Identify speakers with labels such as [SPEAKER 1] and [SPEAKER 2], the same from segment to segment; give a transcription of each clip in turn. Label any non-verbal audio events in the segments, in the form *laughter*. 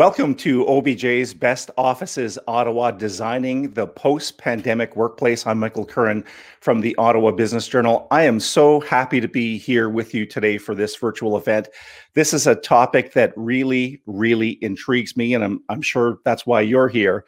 [SPEAKER 1] Welcome to OBJ's Best Offices Ottawa Designing the Post Pandemic Workplace. I'm Michael Curran from the Ottawa Business Journal. I am so happy to be here with you today for this virtual event. This is a topic that really, really intrigues me, and I'm, I'm sure that's why you're here.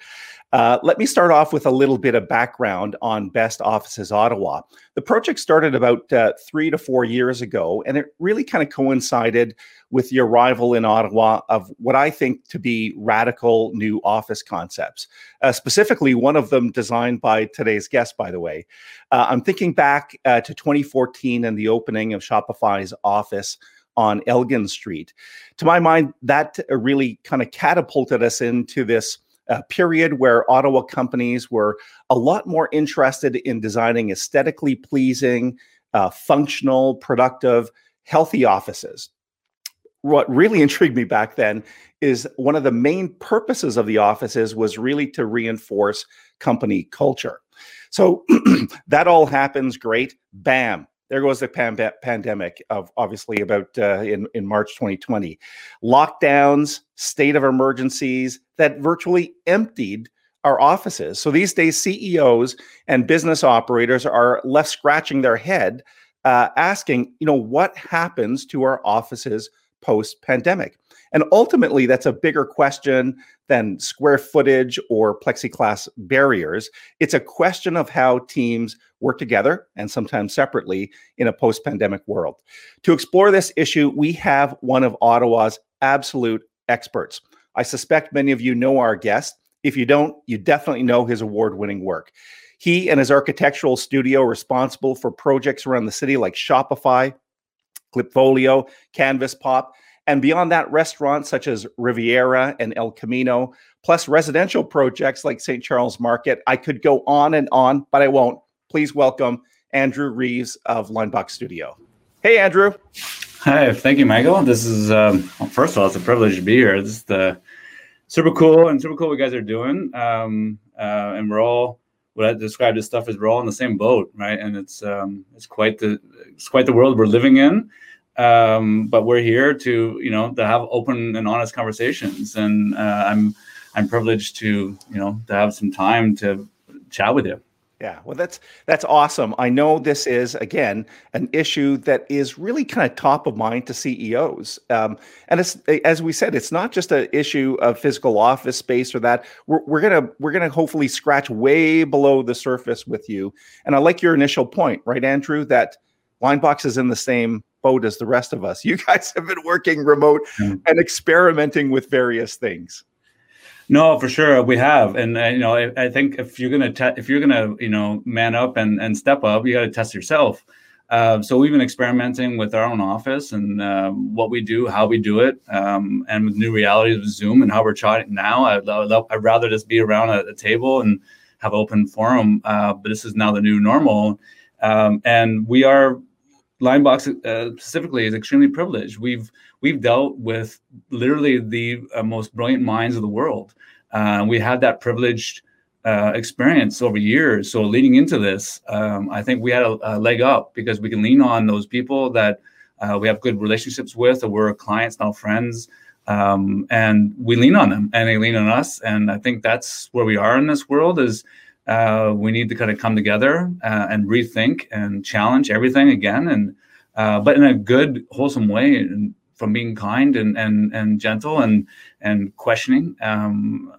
[SPEAKER 1] Uh, let me start off with a little bit of background on Best Offices Ottawa. The project started about uh, three to four years ago, and it really kind of coincided with the arrival in Ottawa of what I think to be radical new office concepts. Uh, specifically, one of them designed by today's guest, by the way. Uh, I'm thinking back uh, to 2014 and the opening of Shopify's office on Elgin Street. To my mind, that really kind of catapulted us into this a period where Ottawa companies were a lot more interested in designing aesthetically pleasing, uh, functional, productive, healthy offices. What really *laughs* intrigued me back then is one of the main purposes of the offices was really to reinforce company culture. So *clears throat* that all happens great. Bam, there goes the pan- pandemic of obviously about uh, in in March 2020, lockdowns, state of emergencies that virtually emptied our offices. So these days, CEOs and business operators are left scratching their head, uh, asking, you know, what happens to our offices post pandemic? And ultimately, that's a bigger question than square footage or plexiglass barriers. It's a question of how teams work together and sometimes separately in a post pandemic world. To explore this issue, we have one of Ottawa's absolute experts. I suspect many of you know our guest. If you don't, you definitely know his award winning work. He and his architectural studio responsible for projects around the city like Shopify, Klipfolio, Canvas Pop, and beyond that, restaurants such as Riviera and El Camino, plus residential projects like St. Charles Market. I could go on and on, but I won't. Please welcome Andrew Reeves of Linebox Studio. Hey, Andrew.
[SPEAKER 2] Hi, thank you, Michael. This is, um, first of all, it's a privilege to be here. This is the super cool and super cool what you guys are doing. Um, uh, and we're all, what I describe this stuff as we're all in the same boat, right? And it's um, it's quite the it's quite the world we're living in um, but we're here to you know to have open and honest conversations. And uh, i'm i'm privileged to you know to have some time to chat with you.
[SPEAKER 1] Yeah. Well that's that's awesome. I know this is again an issue that is really kind of top of mind to ceos um, and it's as we said it's not just an issue of physical office space or that. We're, we're gonna we're gonna hopefully scratch way below the surface with you. And i like your initial point right andrew that linebox is in the same boat as the rest of us. *laughs* You guys have been working remote mm-hmm. and experimenting with various things.
[SPEAKER 2] No, for sure we have, and uh, you know, I, I, think if you're gonna te- if you're gonna you know man up and and step up, you got to test yourself. Uh, so we've been experimenting with our own office and uh, what we do, how we do it, um, and with new realities of Zoom and how we're chatting now. I'd, I'd rather just be around a, a table and have open forum, uh, but this is now the new normal, um, and we are Linebox uh, specifically is extremely privileged. We've we've dealt with literally the uh, most brilliant minds of the world. Uh, we had that privileged uh, experience over years. So leading into this, um, I think we had a, a, leg up because we can lean on those people that uh, we have good relationships with, or we're clients now friends, um, and we lean on them, and they lean on us. And I think that's where we are in this world is uh, we need to kind of come together uh, and rethink and challenge everything again, and uh, but in a good, wholesome way, and from being kind and and and gentle and and questioning. Um,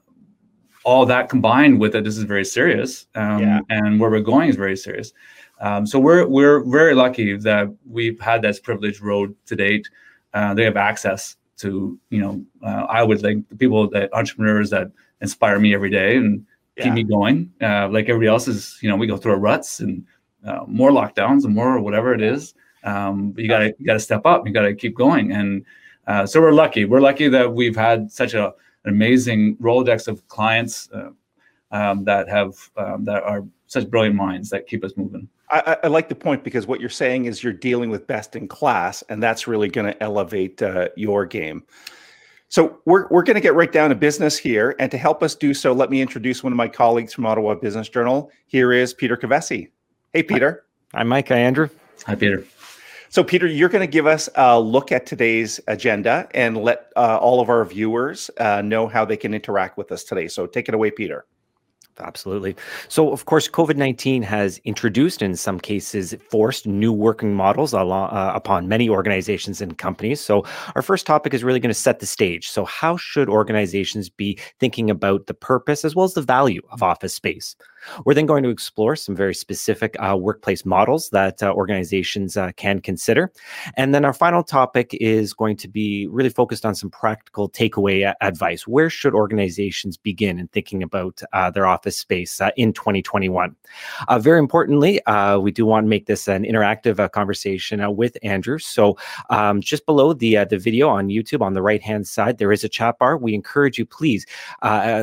[SPEAKER 2] all that combined with it, this is very serious, um, yeah. and where we're going is very serious. Um, so we're we're very lucky that we've had this privileged road to date. Uh, they have access to you know uh, I would like the people that entrepreneurs that inspire me every day and yeah. keep me going. Uh, like everybody else is, you know, we go through our ruts and uh, more lockdowns and more whatever it is. Um, but you gotta you gotta step up. You gotta keep going. And uh, so we're lucky. We're lucky that we've had such a, an amazing rolodex of clients uh, um, that have um, that are such brilliant minds that keep us moving.
[SPEAKER 1] I, I, like the point because what you're saying is you're dealing with best in class, and that's really going to elevate uh, your game. So we're, we're going to get right down to business here. And to help us do so, let me introduce one of my colleagues from Ottawa Business Journal. Here is Peter Kovesi. Hey, Peter.
[SPEAKER 3] Hi, Mike. Hi, Andrew.
[SPEAKER 2] Hi, Peter.
[SPEAKER 1] So, Peter, you're going to give us a look at today's agenda and let uh, all of our viewers uh, know how they can interact with us today. So, take it away, Peter.
[SPEAKER 3] Absolutely. So, of course, COVID 19 has introduced, in some cases, forced new working models along, uh, upon many organizations and companies. So, our first topic is really going to set the stage. So, how should organizations be thinking about the purpose as well as the value of office space? We're then going to explore some very specific uh, workplace models that uh, organizations uh, can consider. And then our final topic is going to be really focused on some practical takeaway uh, advice. Where should organizations begin in thinking about uh, their office space uh, in 2021? very importantly, we do want to make this an interactive conversation with Andrew. So um, just below the, the video on YouTube on the right hand side, there is a chat bar. We encourage you, please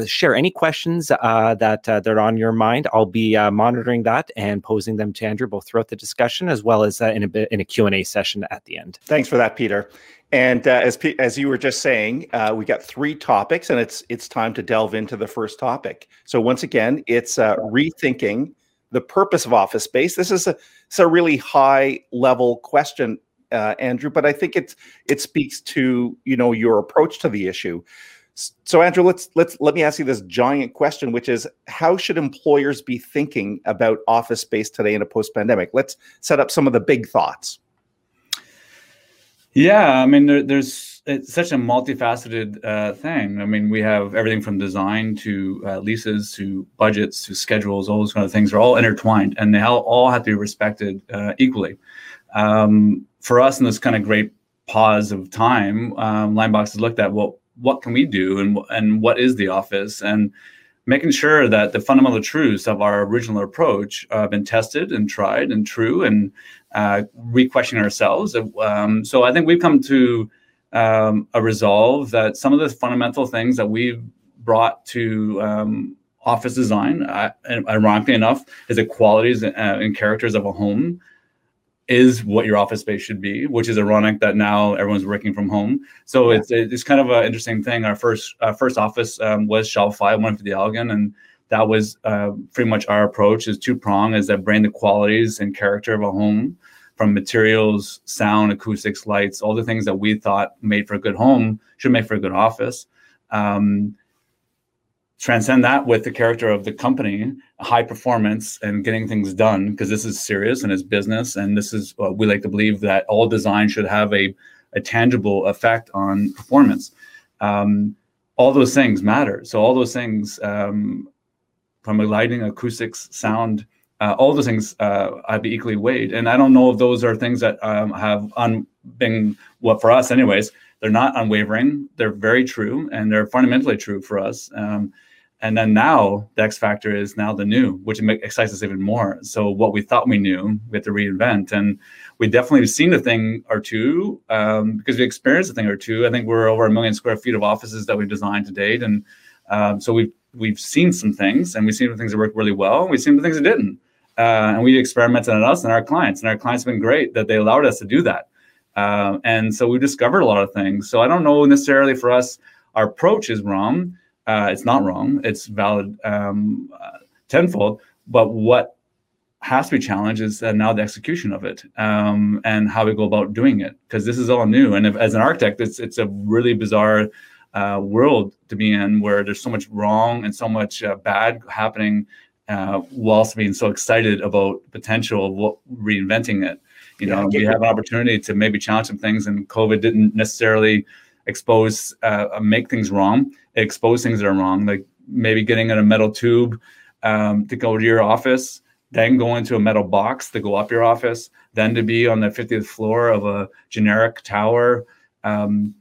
[SPEAKER 3] share any questions that, that are on your mind mind, I'll be uh, monitoring that and posing them to Andrew both throughout the discussion as well as uh, in a bit in a Q&A session at the end.
[SPEAKER 1] Thanks for that, Peter. And uh, as as you were just saying, uh, we got three topics, and it's it's time to delve into the first topic. So once again, it's uh, rethinking the purpose of office space. This is a it's a really high level question, uh, Andrew, but I think it's it speaks to you know your approach to the issue. So, Andrew, let's let's let me ask you this giant question, which is how should employers be thinking about office space today in a post-pandemic? Let's set up some of the big thoughts.
[SPEAKER 2] Yeah, I mean, there, there's it's such a multifaceted uh, thing. I mean, we have everything from design to uh, leases to budgets to schedules. All those kind of things are all intertwined, and they all, have to be respected uh, equally. Um, for us, in this kind of great pause of time, um, Linebox has looked at what what can we do and and what is the office and making sure that the fundamental truths of our original approach have been tested and tried and true and uh, re-questioning ourselves. Um, so I think we've come to um, a resolve that some of the fundamental things that we've brought to um, office design, uh, ironically enough, is the qualities uh, and characters of a home is what your office space should be, which is ironic that now everyone's working from home. So yeah. it's it's kind of an interesting thing. Our first our first office um, was Five, one for the Elgin, and that was uh, pretty much our approach. Is two prong is that bring the qualities and character of a home from materials, sound, acoustics, lights, all the things that we thought made for a good home should make for a good office. Um, transcend that with the character of the company, high performance, and getting things done because this is serious and it's business. And this is we like to believe that all design should have a, a tangible effect on performance. Um, all those things matter. So all those things um, from a lighting, acoustics, sound, uh, all those things uh, I'd be equally weighed. And I don't know if those are things that um, have un- been what for us, anyways. They're not unwavering. They're very true, and they're fundamentally true for us. Um, and then now the X factor is now the new, which excites us even more. So what we thought we knew, we have to reinvent. And we definitely have seen a thing or two um, because we experienced a thing or two. I think we're over a million square feet of offices that we've designed to date, and um, so we've we've seen some things, and we've seen the things that work really well, and we've seen the things that didn't. Uh, and we experimented on us and our clients, and our clients have been great that they allowed us to do that. Uh, and so we discovered a lot of things. So I don't know necessarily for us our approach is wrong uh, it's not wrong. It's valid um, uh, tenfold. But what has to be challenged is uh, now the execution of it um, and how we go about doing it because this is all new. And if, as an architect, it's it's a really bizarre uh, world to be in where there's so much wrong and so much uh, bad happening, uh, whilst being so excited about potential of what, reinventing it. You know, we have an opportunity to maybe challenge some things, and COVID didn't necessarily expose uh, make things wrong expose things that are wrong like maybe getting in a metal tube um, to go to your office then go into a metal box to go up your office then to be on the 50th floor of a generic tower um,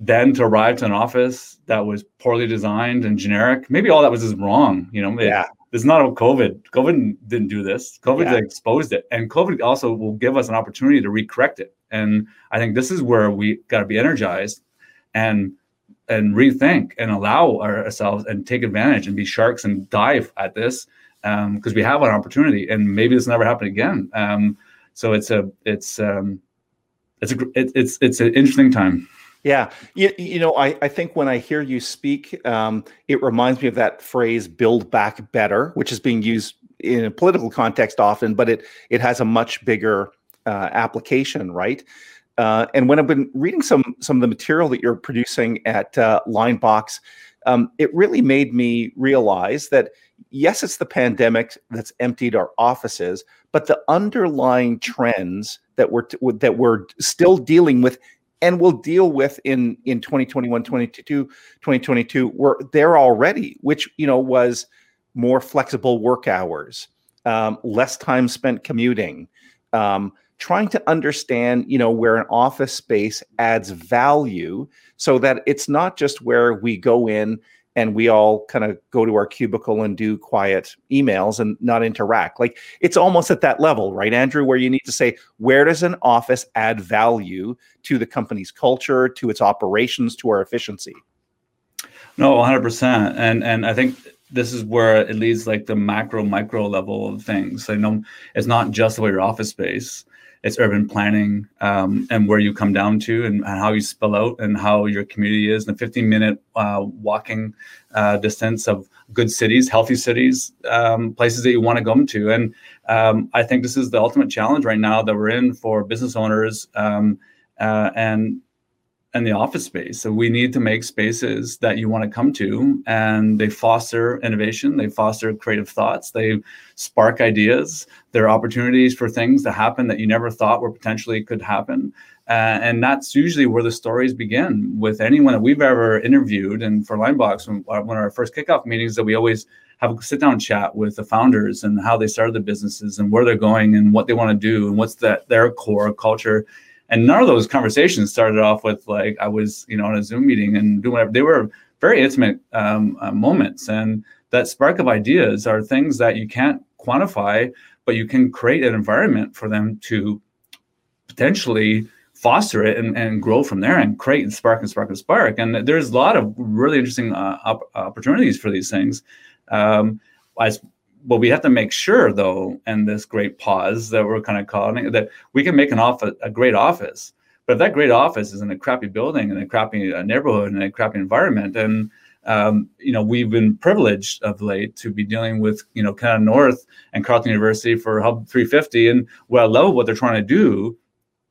[SPEAKER 2] then to arrive to an office that was poorly designed and generic. Maybe all that was just wrong you know?
[SPEAKER 1] Yeah.
[SPEAKER 2] it's not covid. Covid didn't do this. Covid yeah. exposed it. And covid also will give us an opportunity to recorrect it. And i think this is where we got to be energized and and rethink and allow ourselves and take advantage and be sharks and dive at this because um, we have an opportunity and maybe this will never happen again. Um, so it's a it's um, it's a it, it's it's an interesting time.
[SPEAKER 1] Yeah, you, you know, I, I think when I hear you speak, um, it reminds me of that phrase "build back better," which is being used in a political context often, but it it has a much bigger uh, application, right? Uh, and when I've been reading some some of the material that you're producing at uh, Linebox, um, it really made me realize that yes, it's the pandemic that's emptied our offices, but the underlying trends that we're that we're still dealing with and will deal with in in 2021 2022 2022 were there already which you know was more flexible work hours um, less time spent commuting um, trying to understand you know where an office space adds value so that it's not just where we go in and we all kind of go to our cubicle and do quiet emails and not interact. Like it's almost at that level, right, Andrew, where you need to say, where does an office add value to the company's culture, to its operations, to our efficiency?
[SPEAKER 2] No, 100%. And and I think this is where it leads like the macro micro level of things. I know it's not just about your office space it's urban planning um, and where you come down to and, and, how you spill out and how your community is. In a 15 minute uh, walking uh, distance of good cities healthy cities um, places that you want to come to. And um, i think this is the ultimate challenge right now that we're in for business owners um, uh, and and the office space. So we need to make spaces that you want to come to and they foster innovation, they foster creative thoughts, they spark ideas. There are opportunities for things to happen that you never thought were potentially could happen. Uh, and that's usually where the stories begin with anyone that we've ever interviewed. And for Linebox, when, uh, when our first kickoff meetings, that we always have a sit down chat with the founders and how they started the businesses and where they're going and what they want to do and what's that their core culture and none of those conversations started off with like I was, you know, on a Zoom meeting and doing whatever. They were very intimate um, uh, moments, and that spark of ideas are things that you can't quantify, but you can create an environment for them to potentially foster it and, and grow from there and create and spark and spark and spark. And there's a lot of really interesting uh, op- opportunities for these things. Um, as but we have to make sure though and this great pause that we're kind of calling that we can make an office a great office. But if that great office is in a crappy building in a crappy uh, neighborhood in a crappy environment and um, you know we've been privileged of late to be dealing with you know Canada North and Carleton University for Hub 350 and what I love what they're trying to do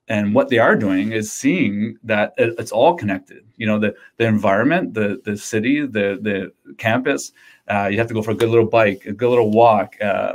[SPEAKER 2] and what they are doing is seeing that it's all connected. You know the the environment the the city the the campus uh, you have to go for a good little bike, a good little walk, uh,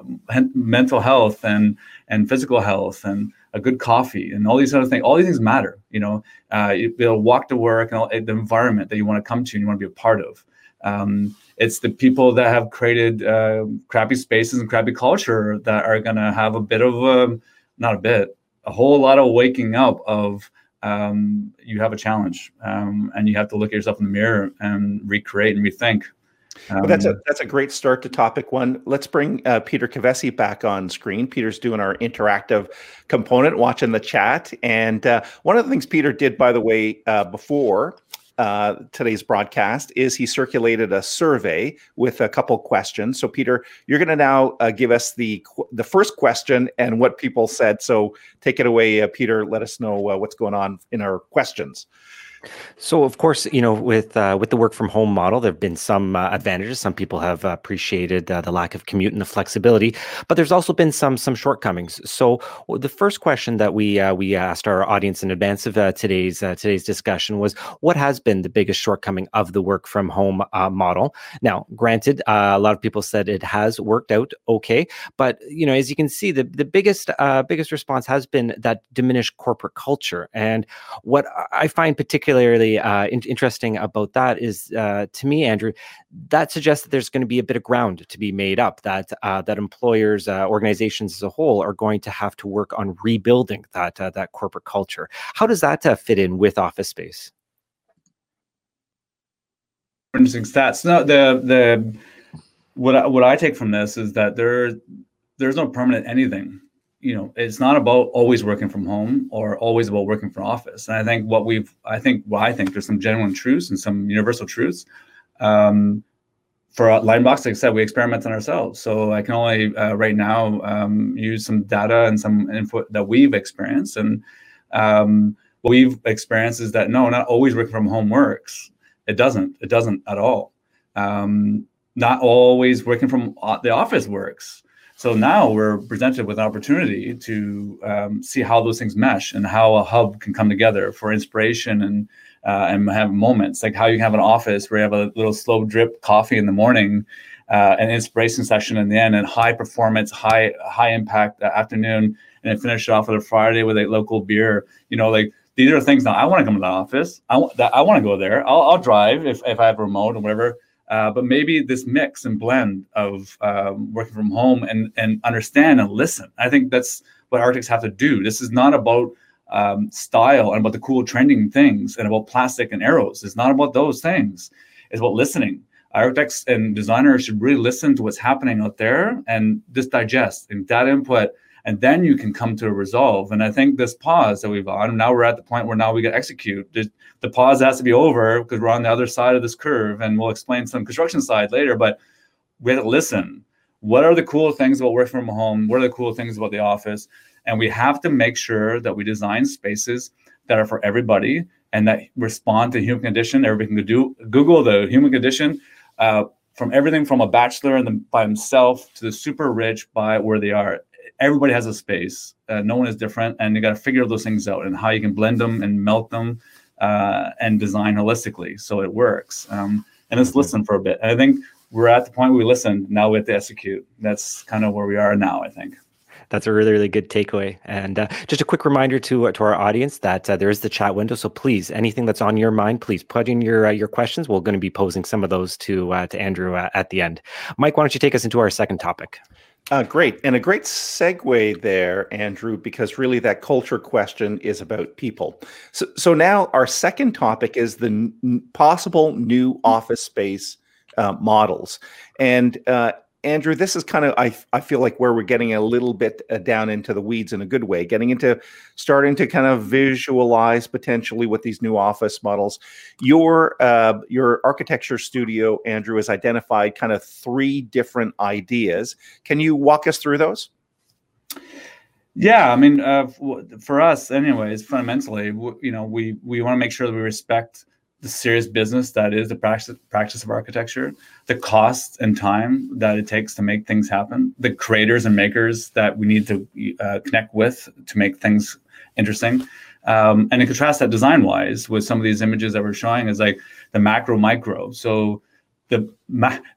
[SPEAKER 2] mental health and and physical health, and a good coffee, and all these other things. All these things matter. You know, uh, you be able to walk to work and all, the environment that you want to come to and you want to be a part of. Um, it's the people that have created uh, crappy spaces and crappy culture that are going to have a bit of a, not a bit, a whole lot of waking up of um, you have a challenge um, and you have to look at yourself in the mirror and recreate and rethink
[SPEAKER 1] um, that's a um, that's a great start to topic one. Let's bring uh, Peter Kavesi back on screen. Peter's doing our interactive component, watching the chat. And uh, one of the things Peter did, by the way, uh, before uh, today's broadcast, is he circulated a survey with a couple questions. So, Peter, you're going to now uh, give us the the first question and what people said. So, take it away, uh, Peter. Let us know what's going on in our questions.
[SPEAKER 3] So, of course, you know, with uh, with the work from home model, there have been some uh, advantages. Some people have appreciated uh, the lack of commute and the flexibility, but there's also been some some shortcomings. So, the first question that we uh, we asked our audience in advance of uh, today's uh, today's discussion was, what has been the biggest shortcoming of the work from home model? Now, granted, a lot of people said it has worked out okay, but you know, as you can see, the the biggest biggest response has been that diminished corporate culture, and what I find particularly particularly uh, in- interesting about that is, uh, to me, Andrew, that suggests that there's going to be a bit of ground to be made up. That uh, that employers, uh, organizations as a whole, are going to have to work on rebuilding that uh, that corporate culture. How does that uh, fit in with office space?
[SPEAKER 2] Interesting stats. No, the the what I, what I take from this is that there there's no permanent anything you know it's not about always working from home or always about working from office. And i think what we've i think what i think there's some genuine truths and some universal truths um, for linebox like i said we experiment on ourselves. So i can only uh, right now um, use some data and some input that we've experienced. And um, what we've experienced is that no not always working from home works. It doesn't. It doesn't at all. Um, not always working from the office works So now we're presented with an opportunity to um, see how those things mesh and how a hub can come together for inspiration and uh, and have moments like how you have an office where you have a little slow drip coffee in the morning, uh, an inspiration session in the end, and high performance, high high impact uh, afternoon, and then finish it off with a Friday with a local beer. You know, like these are things now I want to come to the office. I want I want to go there. I'll, I'll drive if, if I have a remote or whatever. Uh, but maybe this mix and blend of um, working from home and and understand and listen. I think that's what architects have to do. This is not about um, style and about the cool trending things and about plastic and arrows. It's not about those things. It's about listening. Architects and designers should really listen to what's happening out there and just digest and data input and then you can come to a resolve. And I think this pause that we've on, now we're at the point where now we got to execute. The, the pause has to be over because we're on the other side of this curve, and we'll explain some construction side later. But we have to listen. What are the cool things about working from home? What are the cool things about the office? And we have to make sure that we design spaces that are for everybody and that respond to human condition. Everybody can do Google the human condition. Uh, from everything from a bachelor and the, by himself to the super rich by where they are everybody has a space. Uh, no one is different, and you got to figure those things out and how you can blend them and melt them uh, and design holistically so it works. Um, and let's mm-hmm. listen for a bit. And I think we're at the point where we listen. Now we have to execute. That's kind of where we are now. I think.
[SPEAKER 3] That's a really, really good takeaway. And uh, just a quick reminder to uh, to our audience that uh, there is the chat window. So please, anything that's on your mind, please put in your uh, your questions. We're going to be posing some of those to uh, to Andrew uh, at the end. Mike, why don't you take us into our second topic?
[SPEAKER 1] Uh, great. And a great segue there, Andrew, because really that culture question is about people. So, so now our second topic is the n- possible new office space uh, models. And uh, Andrew, this is kind of I I feel like where we're getting a little bit uh, down into the weeds in a good way, getting into starting to kind of visualize potentially what these new office models. Your uh, your architecture studio, Andrew, has identified kind of three different ideas. Can you walk us through those?
[SPEAKER 2] Yeah, I mean, uh, for us, anyways, fundamentally, you know, we we want to make sure that we respect the serious business that is the practice, practice of architecture, the cost and time that it takes to make things happen, the creators and makers that we need to uh, connect with to make things interesting. Um, and to contrast that design wise with some of these images that we're showing is like the macro micro. So the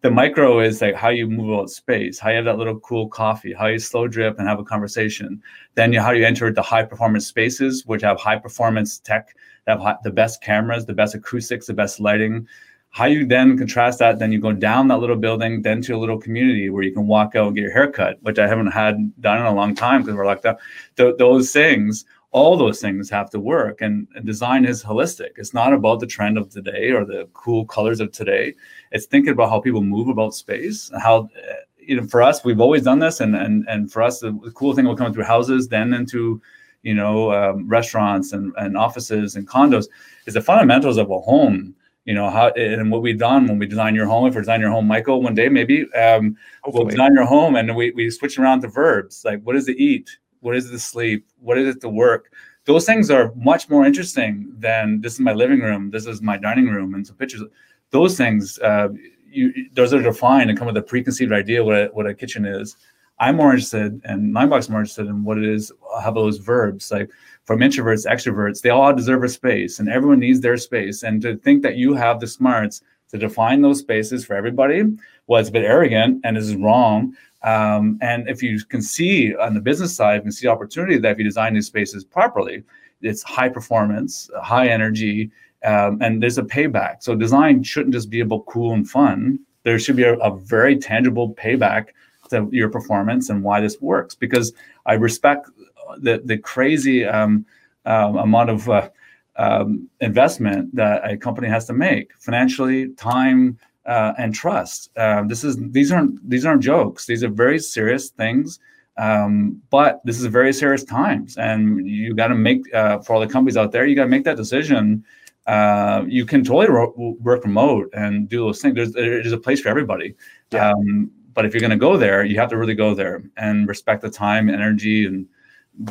[SPEAKER 2] the micro is like how you move out space, how you have that little cool coffee, how you slow drip and have a conversation. Then you, how you enter the high performance spaces, which have high performance tech have the best cameras, the best acoustics, the best lighting. How you then contrast that, then you go down that little building, then to a little community where you can walk out and get your hair cut, which I haven't had done in a long time because we're like that. Th- those things, all those things have to work. And, and design is holistic. It's not about the trend of today or the cool colors of today. It's thinking about how people move about space, how eh, you know, for us, we've always done this, and and and for us, the cool thing will come through houses, then into you know, um, restaurants and, and offices and condos is the fundamentals of a home. You know how and what we've done when we design your home. If we design your home, Michael, one day maybe um, we'll design your home and we we switch around the verbs like what is it eat, what is it to sleep, what is it to work. Those things are much more interesting than this is my living room, this is my dining room, and some pictures. Those things, uh, you those are defined and come with a preconceived idea what a, what a kitchen is I'm more interested, and Linebox more interested in what it is, how those verbs, like from introverts, extroverts, they all deserve a space, and everyone needs their space. And to think that you have the smarts to define those spaces for everybody, well, it's a bit arrogant and is wrong. Um, and if you can see on the business side, you can see opportunity that if you design these spaces properly, it's high performance, high energy, um, and there's a payback. So design shouldn't just be about cool and fun. There should be a, a very tangible payback to your performance and why this works because I respect the the crazy um, um, amount of uh, um, investment that a company has to make financially, time, uh, and trust. Um, this is these aren't these aren't jokes. These are very serious things. Um, but this is very serious times, and you got to make uh, for all the companies out there. You got to make that decision. Uh, you can totally ro- work remote and do those things. There's, there's a place for everybody. Yeah. Um, but if you're going to go there, you have to really go there and respect the time, energy, and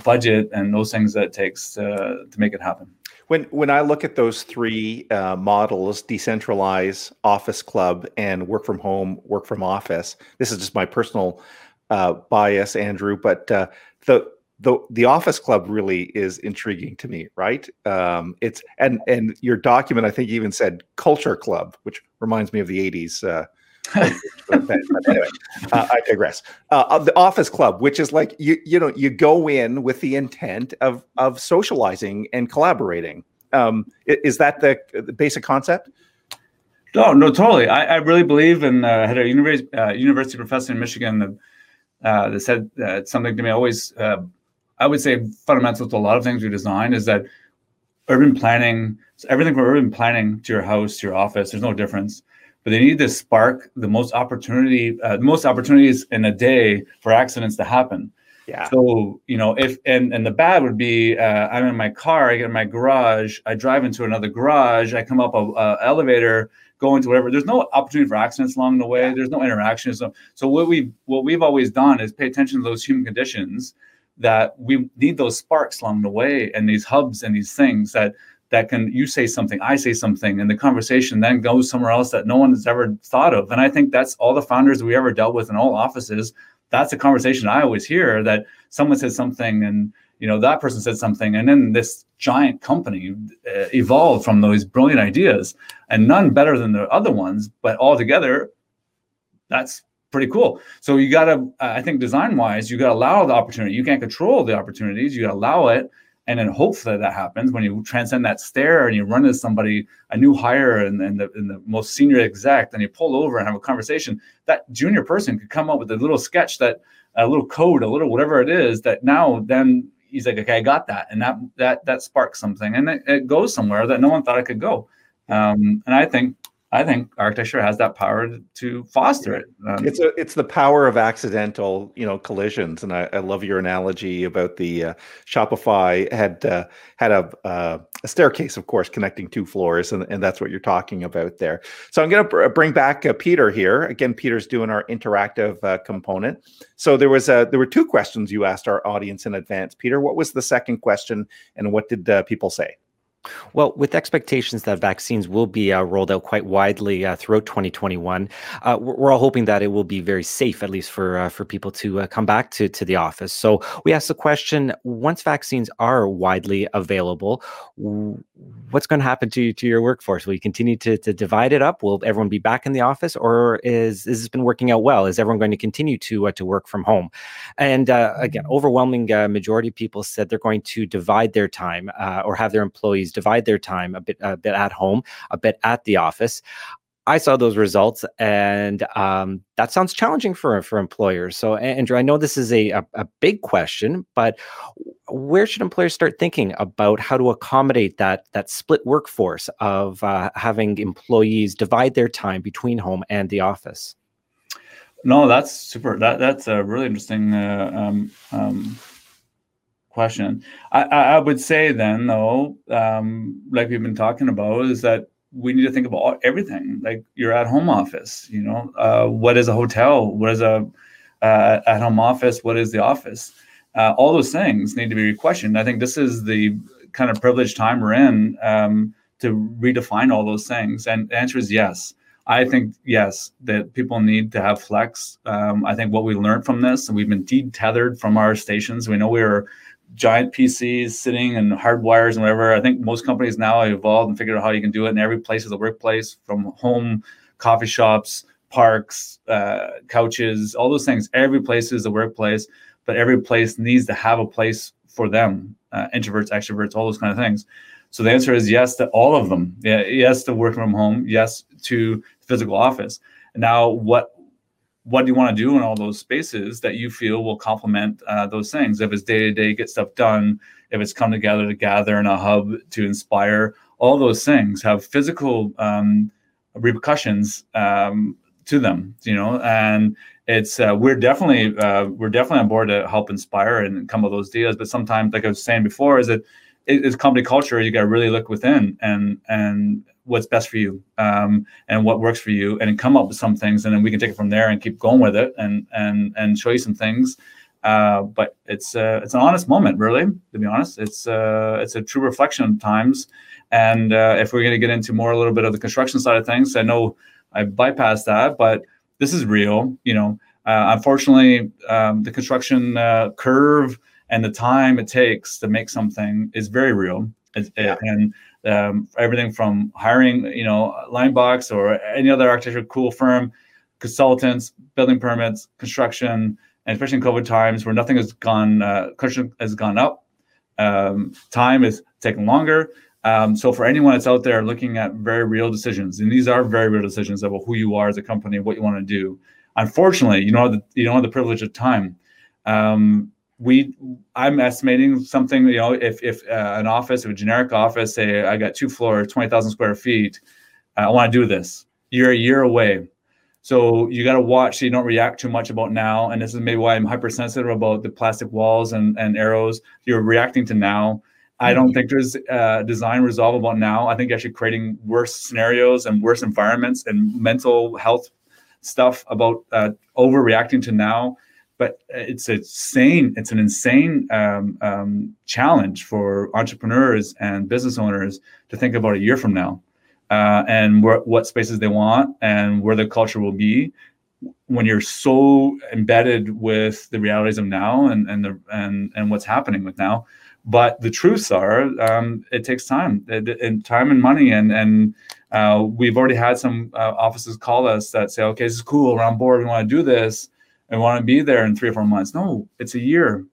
[SPEAKER 2] budget and those things that it takes to, to make it happen.
[SPEAKER 1] When when I look at those three uh, models, decentralize, office club, and work from home, work from office, this is just my personal uh, bias, Andrew, but uh, the the the office club really is intriguing to me right um it's and and your document i think even said culture club which reminds me of the 80s uh anyway uh, i digress. Uh, the office club which is like you you know you go in with the intent of of socializing and collaborating. Um is that the, the basic concept?
[SPEAKER 2] No no totally. I, I really believe in uh, had a university uh, university professor in michigan that, uh, that said something to me always uh, I would say fundamental to a lot of things we design is that urban planning, everything from urban planning to your house to your office, there's no difference. But they need to spark the most opportunity, uh, most opportunities in a day for accidents to happen.
[SPEAKER 1] Yeah.
[SPEAKER 2] So you know, if and and the bad would be, uh, I'm in my car, I get in my garage, I drive into another garage, I come up a, a elevator, go into whatever. There's no opportunity for accidents along the way. Yeah. There's no interaction. So so what we what we've always done is pay attention to those human conditions that we need those sparks along the way and these hubs and these things that that can you say something i say something and the conversation then goes somewhere else that no one has ever thought of and i think that's all the founders we ever dealt with in all offices that's a conversation i always hear that someone said something and you know that person said something and then this giant company uh, evolved from those brilliant ideas and none better than the other ones but all together that's pretty cool. So you got to, I think, design wise, you got to allow the opportunity. You can't control the opportunities. You got to allow it, and then hopefully that happens when you transcend that stare and you run into somebody, a new hire, and, and, the, and the most senior exec, and you pull over and have a conversation. That junior person could come up with a little sketch that, a little code, a little whatever it is that now then he's like, okay, I got that, and that that that sparks something, and it, it goes somewhere that no one thought it could go. Um, and I think I think architecture has that power to foster it.
[SPEAKER 1] Um, it's a, it's the power of accidental, you know, collisions. And I, I love your analogy about the uh, Shopify had uh, had a, uh, a staircase, of course, connecting two floors, and, and that's what you're talking about there. So I'm going to br- bring back uh, Peter here again. Peter's doing our interactive uh, component. So there was a, there were two questions you asked our audience in advance. Peter, what was the second question, and what did uh, people say?
[SPEAKER 3] Well, with expectations that vaccines will be uh, rolled out quite widely uh, throughout 2021, uh, we're all hoping that it will be very safe, at least for uh, for people to uh, come back to, to the office. So we asked the question: Once vaccines are widely available, what's going to happen to to your workforce? Will you continue to, to divide it up? Will everyone be back in the office, or is, is this been working out well? Is everyone going to continue to uh, to work from home? And uh, again, mm-hmm. overwhelming uh, majority of people said they're going to divide their time uh, or have their employees divide their time a bit a bit at home, a bit at the office. I saw those results, and um, that sounds challenging for for employers. So, Andrew, I know this is a, a, a big question, but where should employers start thinking about how to accommodate that that split workforce of uh, having employees divide their time between home and the office?
[SPEAKER 2] No, that's super. That that's a really interesting uh, um, um, question. I, I would say then, though, um, like we've been talking about, is that we need to think about everything. Like your at-home office, you know, uh, what is a hotel? What is a uh, at-home office? What is the office? Uh, all those things need to be questioned. I think this is the kind of privileged time we're in um, to redefine all those things. And the answer is yes. I think yes that people need to have flex. Um, I think what we learned from this, and we've been detethered from our stations. We know we were giant PCs sitting and hard wires and whatever. I think most companies now have evolved and figured out how you can do it in every place of the workplace, from home, coffee shops, parks, uh, couches, all those things. Every place is a workplace, but every place needs to have a place for them. Uh, introverts, extroverts, all those kind of things. So the answer is yes to all of them. Yeah, yes to working from home. Yes to physical office. Now, what what do you want to do in all those spaces that you feel will complement uh, those things? If it's day to day, get stuff done. If it's come together to gather in a hub to inspire, all those things have physical um, repercussions um, to them. You know, and it's uh, we're definitely uh, we're definitely on board to help inspire and come up with those ideas. But sometimes, like I was saying before, is that it's company culture. You got to really look within and and what's best for you um, and what works for you and come up with some things and then we can take it from there and keep going with it and and and show you some things. Uh, but it's uh, it's an honest moment really to be honest. It's uh, it's a true reflection of times. And uh, if we're going to get into more a little bit of the construction side of things i know i bypassed that but this is real you know. Uh, unfortunately, um, the construction uh, curve and the time it takes to make something is very real. yeah. And um, everything from hiring, you know, Linebox or any other architecture cool firm, consultants, building permits, construction, and especially in COVID times where nothing has gone, uh, construction has gone up, um, time is taking longer. Um, so for anyone that's out there looking at very real decisions, and these are very real decisions about who you are as a company, what you want to do. Unfortunately, you know the, you don't have the privilege of time. Um, we, I'm estimating something. You know, if if uh, an office, if a generic office, say I got two floors, twenty thousand square feet, uh, I want to do this. You're a year away. So you got to watch so you don't react too much about now. And this is maybe why I'm hypersensitive about the plastic walls and, and arrows. You're reacting to now. I don't think there's uh, design resolve about now. I think actually creating worse scenarios and worse environments and mental health stuff about uh, overreacting to now. But it's a insane, it's an insane um, um, challenge for entrepreneurs and business owners to think about a year from now uh, and where, what spaces they want and where the culture will be when you're so embedded with the realities of now and and the and and what's happening with now but the truths are, um, it takes time and time and money. And and uh, we've already had some uh, offices call us that say, okay, this is cool. We're on board. We want to do this. And want to be there in three or four months. No, it's a year.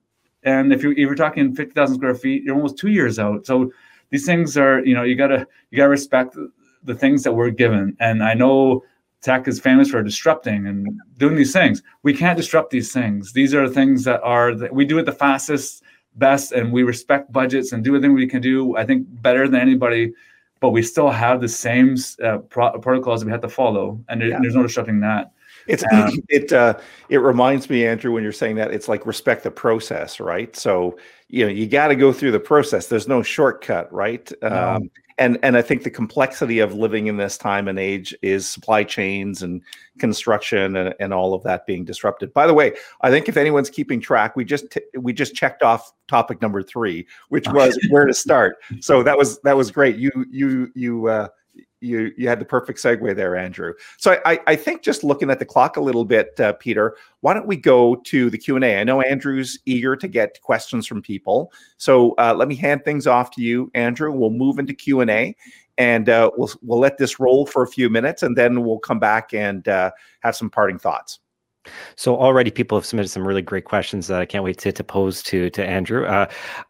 [SPEAKER 2] And if you if you're talking fifty thousand square feet, you're almost two years out. So these things are, you know, you gotta you gotta respect the, things that we're given. And I know tech is famous for disrupting and doing these things. We can't disrupt these things. These are things that are that we do it the fastest best and we respect budgets and do everything we can do, I think, better than anybody. But we still have the same uh, pro- protocols that we have to follow, and there, yeah. there's no disrupting that.
[SPEAKER 1] It's um, *clears throat* it uh, it reminds me, Andrew, when you're saying that it's like respect the process, right? So you know you got to go through the process. There's no shortcut, right? Um, and and I think the complexity of living in this time and age is supply chains and construction and, and all of that being disrupted. By the way, I think if anyone's keeping track, we just t- we just checked off topic number three, which was where to *laughs* start. So that was that was great. You you you uh, you you had the perfect segue there, Andrew. So I I think just looking at the clock a little bit, uh, Peter, why don't we go to the Q and A? I know Andrew's eager to get questions from people, so uh, let me hand things off to you, Andrew. We'll move into Q and A, and uh, we'll we'll let this roll for a few minutes, and then we'll come back and uh, have some parting thoughts.
[SPEAKER 3] So already people have submitted some really great questions that I can't wait to, to pose to to Andrew. Uh,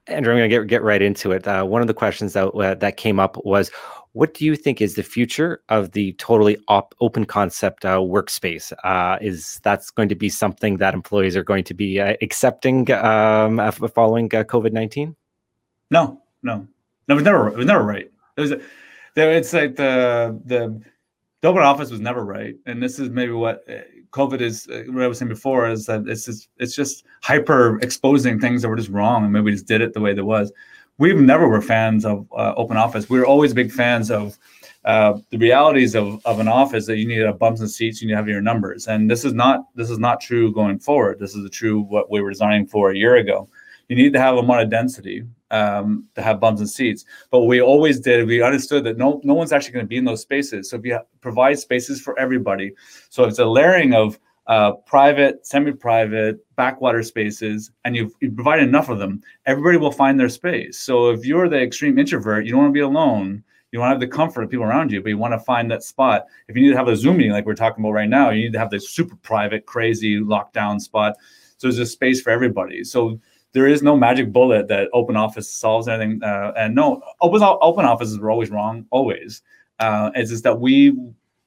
[SPEAKER 3] Andrew, I'm going to get get right into it. Uh, one of the questions that uh, that came up was, what do you think is the future of the totally op- open concept uh, workspace? Uh, is that's going to be something that employees are going to be uh, accepting um, following uh, COVID nineteen?
[SPEAKER 2] No, no, no. It was never. It was never right. It was. There, It's like the the the open office was never right, and this is maybe what uh, COVID is. Uh, what I was saying before is that it's just it's just hyper exposing things that were just wrong, and maybe we just did it the way that was we've never were fans of uh, open office. We were always big fans of uh, the realities of, of an office that you need to have bumps and seats, you need to have your numbers. And this is not this is not true going forward. This is the true what we were designing for a year ago. You need to have a amount of density um, to have bumps and seats. But we always did, we understood that no no one's actually going to be in those spaces. So if you provide spaces for everybody, so it's a layering of uh, private, semi-private, backwater spaces, and you provide enough of them, everybody will find their space. So if you're the extreme introvert, you don't want to be alone. You want to have the comfort of people around you, but you want to find that spot. If you need to have a Zoom meeting like we're talking about right now, you need to have this super private, crazy lockdown spot. So there's a space for everybody. So there is no magic bullet that open office solves anything. Uh, and no, open open offices were always wrong, always. Uh, it's just that we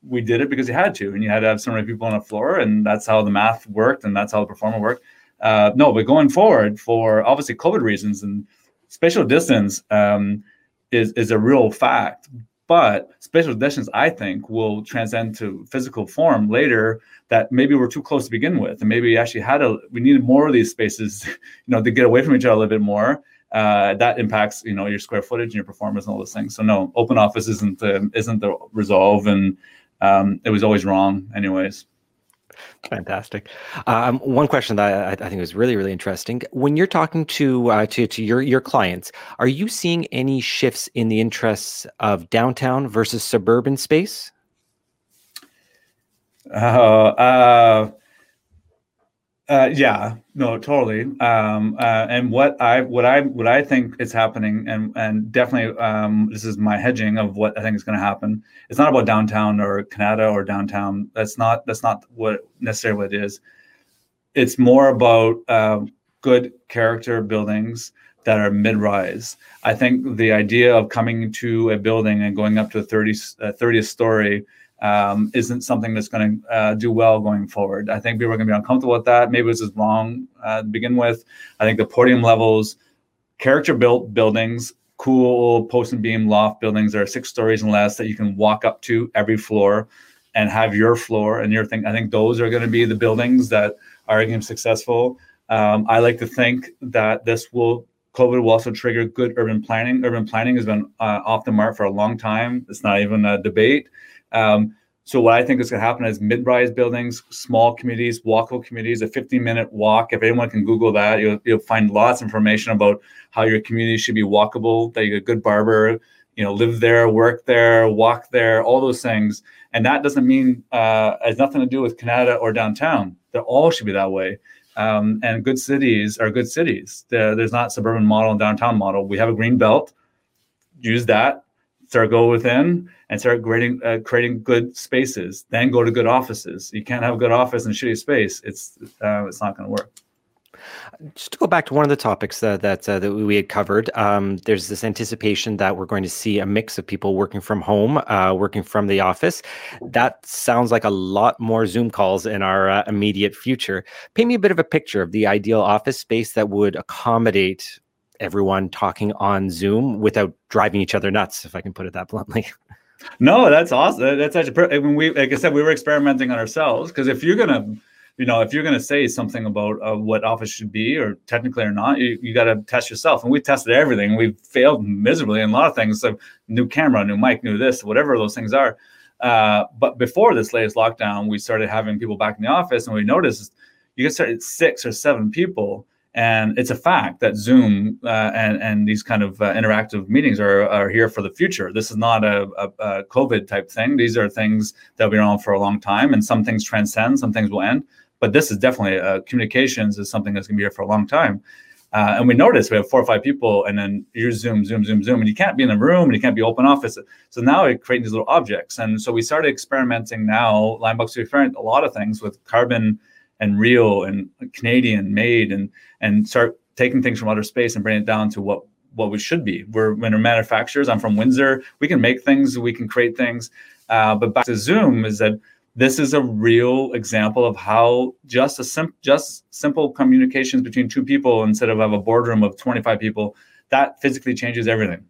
[SPEAKER 2] we did it because you had to, and you had to have so many people on the floor, and that's how the math worked, and that's how the performance worked. Uh, no, but going forward, for obviously COVID reasons and spatial distance um, is is a real fact. But spatial distance, I think, will transcend to physical form later. That maybe we're too close to begin with, and maybe we actually had a we needed more of these spaces, *laughs* you know, to get away from each other a little bit more. Uh, that impacts, you know, your square footage and your performance and all those things. So no, open office isn't the isn't the resolve, and um, it was always wrong, anyways.
[SPEAKER 3] Fantastic. Um, one question that I, I, think was really, really interesting. When you're talking to uh, to to your your clients, are you seeing any shifts in the interests of downtown versus suburban space?
[SPEAKER 2] Uh, uh, Uh, yeah, no, totally. Um, uh, and what I what I what I think is happening, and and definitely um, this is my hedging of what I think is going to happen. It's not about downtown or Kanata or downtown. That's not that's not what necessarily what it is. It's more about uh, good character buildings that are mid-rise. I think the idea of coming to a building and going up to a 30, 30th story um, isn't something that's going to uh, do well going forward. I think people are going to be uncomfortable with that. Maybe this is wrong uh, to begin with. I think the podium levels, character built buildings, cool post and beam loft buildings that are six stories and less that you can walk up to every floor and have your floor and your thing. I think those are going to be the buildings that are going to be successful. Um, I like to think that this will COVID will also trigger good urban planning. Urban planning has been uh, off the mark for a long time. It's not even a debate. Um, so what I think is going to happen is mid-rise buildings, small communities, walkable communities, a 15-minute walk. If anyone can Google that, you'll, you'll find lots of information about how your community should be walkable. That you get a good barber, you know, live there, work there, walk there, all those things. And that doesn't mean uh, has nothing to do with Kanata or downtown. They all should be that way. Um, and good cities are good cities. there's not suburban model and downtown model. We have a green belt. Use that start go within and start creating uh, creating good spaces. Then go to good offices. You can't have a good office in shitty space. It's uh, it's not going to work.
[SPEAKER 3] Just to go back to one of the topics that that, uh, that we had covered, um, there's this anticipation that we're going to see a mix of people working from home, uh, working from the office. That sounds like a lot more Zoom calls in our uh, immediate future. Paint me a bit of a picture of the ideal office space that would accommodate everyone talking on Zoom without driving each other nuts, if I can put it that bluntly. *laughs*
[SPEAKER 2] No, that's awesome. That's such actually when we, like I said, we were experimenting on ourselves because if you're gonna, you know, if you're gonna say something about uh, what Office should be, or technically or not, you, you got to test yourself. And we tested everything. We failed miserably in a lot of things. So new camera, new mic, new this, whatever those things are. Uh, but before this latest lockdown, we started having people back in the office, and we noticed you get started six or seven people and it's a fact that Zoom uh, and and these kind of uh, interactive meetings are are here for the future. This is not a, a, a, COVID type thing. These are things that will be around for a long time, and some things transcend, some things will end. But this is definitely uh, communications is something that's going to be here for a long time. Uh, and we notice we have four or five people, and then you Zoom, Zoom, Zoom, Zoom, and you can't be in the room, and you can't be open office. So now we create these little objects, and so we started experimenting. Now, Linebox to experiment a lot of things with carbon and real and Canadian made and and start taking things from outer space and bring it down to what what we should be. We're we're manufacturers. I'm from Windsor. We can make things. We can create things. Uh, but back to Zoom is that this is a real example of how just a sim- just simple communications between two people instead of have a boardroom of 25 people that physically changes everything.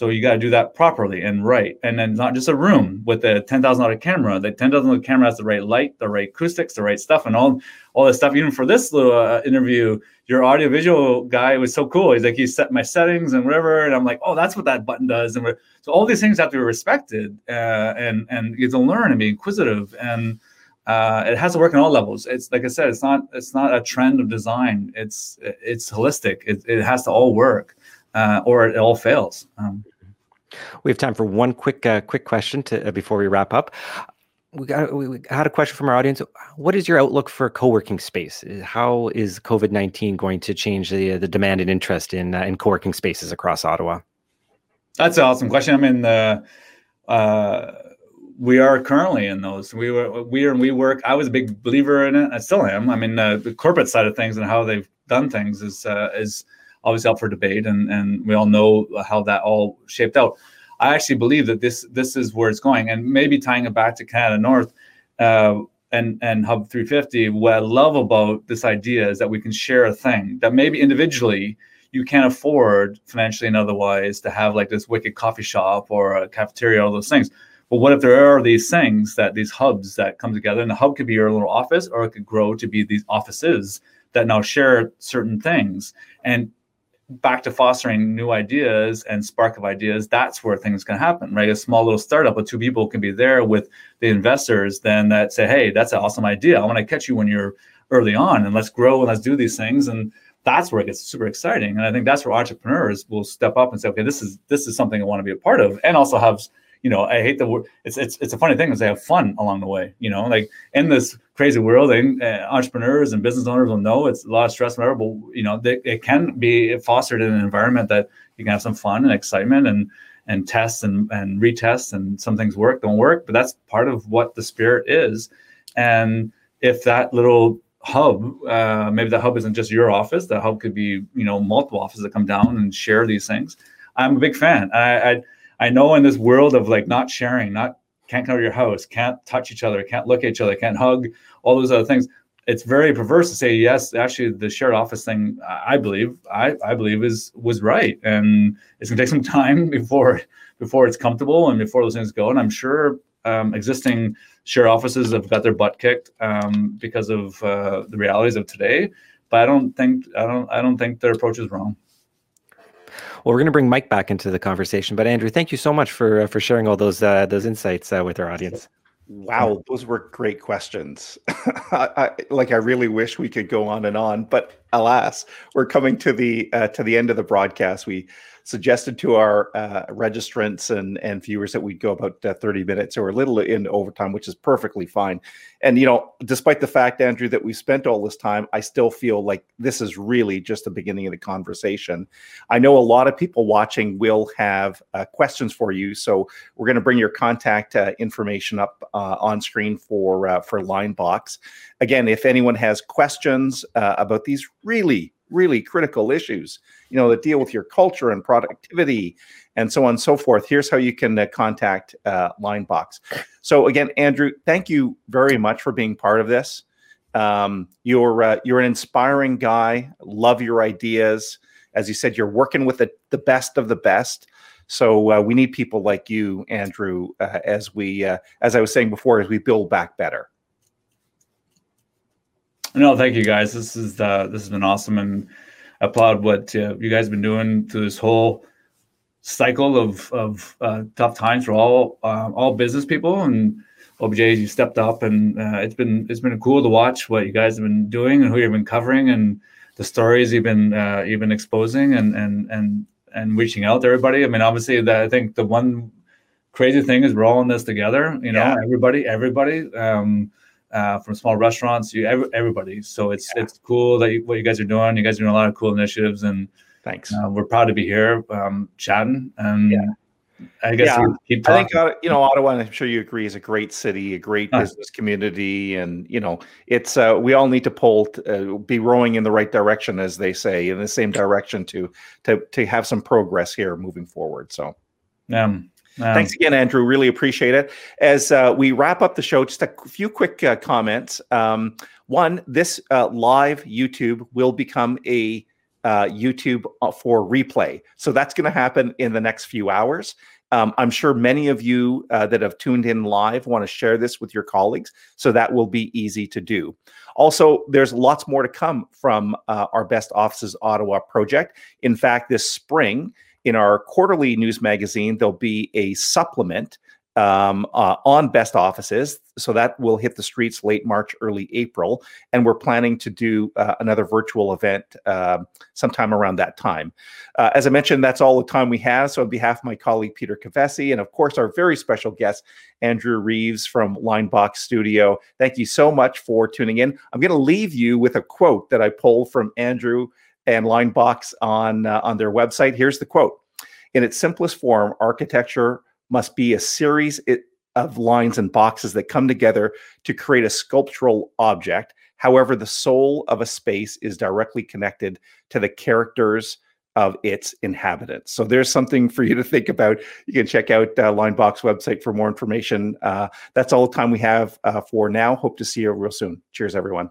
[SPEAKER 2] So you got to do that properly and right. And then not just a room with a ten thousand dollar camera. The ten thousand dollar camera has the right light, the right acoustics, the right stuff, and all all this stuff. Even for this little uh, interview, your audio visual guy was so cool. He's like he set my settings and whatever, and I'm like, oh, that's what that button does. And so all these things have to be respected, uh, and and you have to learn and be inquisitive and. Uh, it has to work on all levels. It's like I said, it's not it's not a trend of design. It's it's holistic. It, it has to all work, uh, or it all fails. Um,
[SPEAKER 3] we have time for one quick uh, quick question to uh, before we wrap up. We got we had a question from our audience. What is your outlook for co-working space? How is COVID nineteen going to change the the demand and interest in uh, in co-working spaces across Ottawa?
[SPEAKER 2] That's an awesome question. I mean, uh, uh, we are currently in those. We were we are WeWork. I was a big believer in it. I still am. I mean, uh, the corporate side of things and how they've done things is uh, is obviously up for debate, and and we all know how that all shaped out. I actually believe that this this is where it's going, and maybe tying it back to Kanata North. Uh, and and Hub 350, what I love about this idea is that we can share a thing that maybe individually you can't afford financially and otherwise to have like this wicked coffee shop or a cafeteria, all those things. But what if there are these things that these hubs that come together, and the hub could be your little office, or it could grow to be these offices that now share certain things. And back to fostering new ideas and spark of ideas, that's where things can happen, right? A small little startup with two people can be there with the investors then that say, hey, that's an awesome idea. I want to catch you when you're early on and let's grow and let's do these things. And that's where it gets super exciting. And I think that's where entrepreneurs will step up and say, okay, this is this is something I want to be a part of and also have you know, I hate the word. It's it's it's a funny thing is they have fun along the way. You know, like in this crazy world, uh, entrepreneurs and business owners will know it's a lot of stress, whatever. But you know, they, it can be fostered in an environment that you can have some fun and excitement and and test and and retest, and some things work, don't work. But that's part of what the spirit is. And if that little hub, uh, maybe the hub isn't just your office. The hub could be you know multiple offices that come down and share these things. I'm a big fan. I, I I know in this world of like not sharing, not can't come to your house, can't touch each other, can't look at each other, can't hug, all those other things. It's very perverse to say yes. Actually, the shared office thing, I believe, I, I believe is was right, and it's gonna take some *laughs* time before before it's comfortable and before those things go. And I'm sure um, existing share offices have got their butt kicked um, because of uh, the realities of today. But I don't think I don't I don't think their approach is wrong.
[SPEAKER 3] Well, we're going to bring Mike back into the conversation, but Andrew, thank you so much for uh, for sharing all those uh, those insights uh, with our audience.
[SPEAKER 1] Wow, those were great questions. *laughs* I, I, like I really wish we could go on and on, but alas, we're coming to the uh, to the end of the broadcast. We suggested to our uh, registrants and, and viewers that we'd go about uh, 30 minutes or a little in overtime, which is perfectly fine. And, you know, despite the fact, Andrew, that we spent all this time, I still feel like this is really just the beginning of the conversation. I know a lot of people watching will have uh, questions for you. So we're going to bring your contact uh, information up uh, on screen for, uh, for Linebox. Again, if anyone has questions about these really really critical issues, you know, that deal with your culture and productivity and so on and so forth. Here's how you can uh, contact uh, Linebox. So again, Andrew, thank you very much for being part of this. Um, you're uh, you're an inspiring guy. Love your ideas. As you said, you're working with the, the best of the best. So uh, we need people like you, Andrew, uh, as we, uh, as I was saying before, as we build back better.
[SPEAKER 2] No, thank you guys. This is uh, this has been awesome, and I applaud what uh, you guys have been doing through this whole cycle of of uh, tough times for all uh, all business people and OBJs. You stepped up, and uh, it's been it's been cool to watch what you guys have been doing and who you've been covering and the stories you've been uh, you've been exposing and and and and reaching out to everybody. I mean, obviously, that I think the one crazy thing is we're all in this together. You know, yeah. everybody, everybody. Um, uh, from small restaurants, you every, everybody. So it's yeah. it's cool that you, what you guys are doing. You guys are doing a lot of cool initiatives, and
[SPEAKER 1] thanks.
[SPEAKER 2] Uh, we're proud to be here um, chatting. And yeah. I guess
[SPEAKER 1] yeah. I think uh, you know Ottawa, and I'm sure you agree, is a great city, a great business community, and you know it's uh, we all need to pull, uh, be rowing in the right direction, as they say, in the same direction to to to have some progress here moving forward. So,
[SPEAKER 2] um,
[SPEAKER 1] um, Thanks again, Andrew. Really appreciate it. As uh, we wrap up the show, just a few quick uh, comments. Um, one, this uh, live YouTube will become a uh, YouTube uh, for replay. So that's going to happen in the next few hours. Um, I'm sure many of you uh, that have tuned in live want to share this with your colleagues, so that will be easy to do. Also, there's lots more to come from our Best Offices Ottawa project. In fact, this spring, in our quarterly news magazine, there'll be a supplement um, uh, on best offices. So that will hit the streets late March, early April. And we're planning to do uh, another virtual event uh, sometime around that time. Uh, as I mentioned, that's all the time we have. So, on behalf of my colleague Peter Kovessy, and of course, our very special guest, Andrew Reeves from Linebox Studio, thank you so much for tuning in. I'm going to leave you with a quote that I pulled from Andrew and Linebox on uh, on their website. Here's the quote: In its simplest form, architecture must be a series of lines and boxes that come together to create a sculptural object. However, the soul of a space is directly connected to the characters of its inhabitants. So there's something for you to think about. You can check out uh, Linebox website for more information. Uh, that's all the time we have uh, for now. Hope to see you real soon. Cheers, everyone.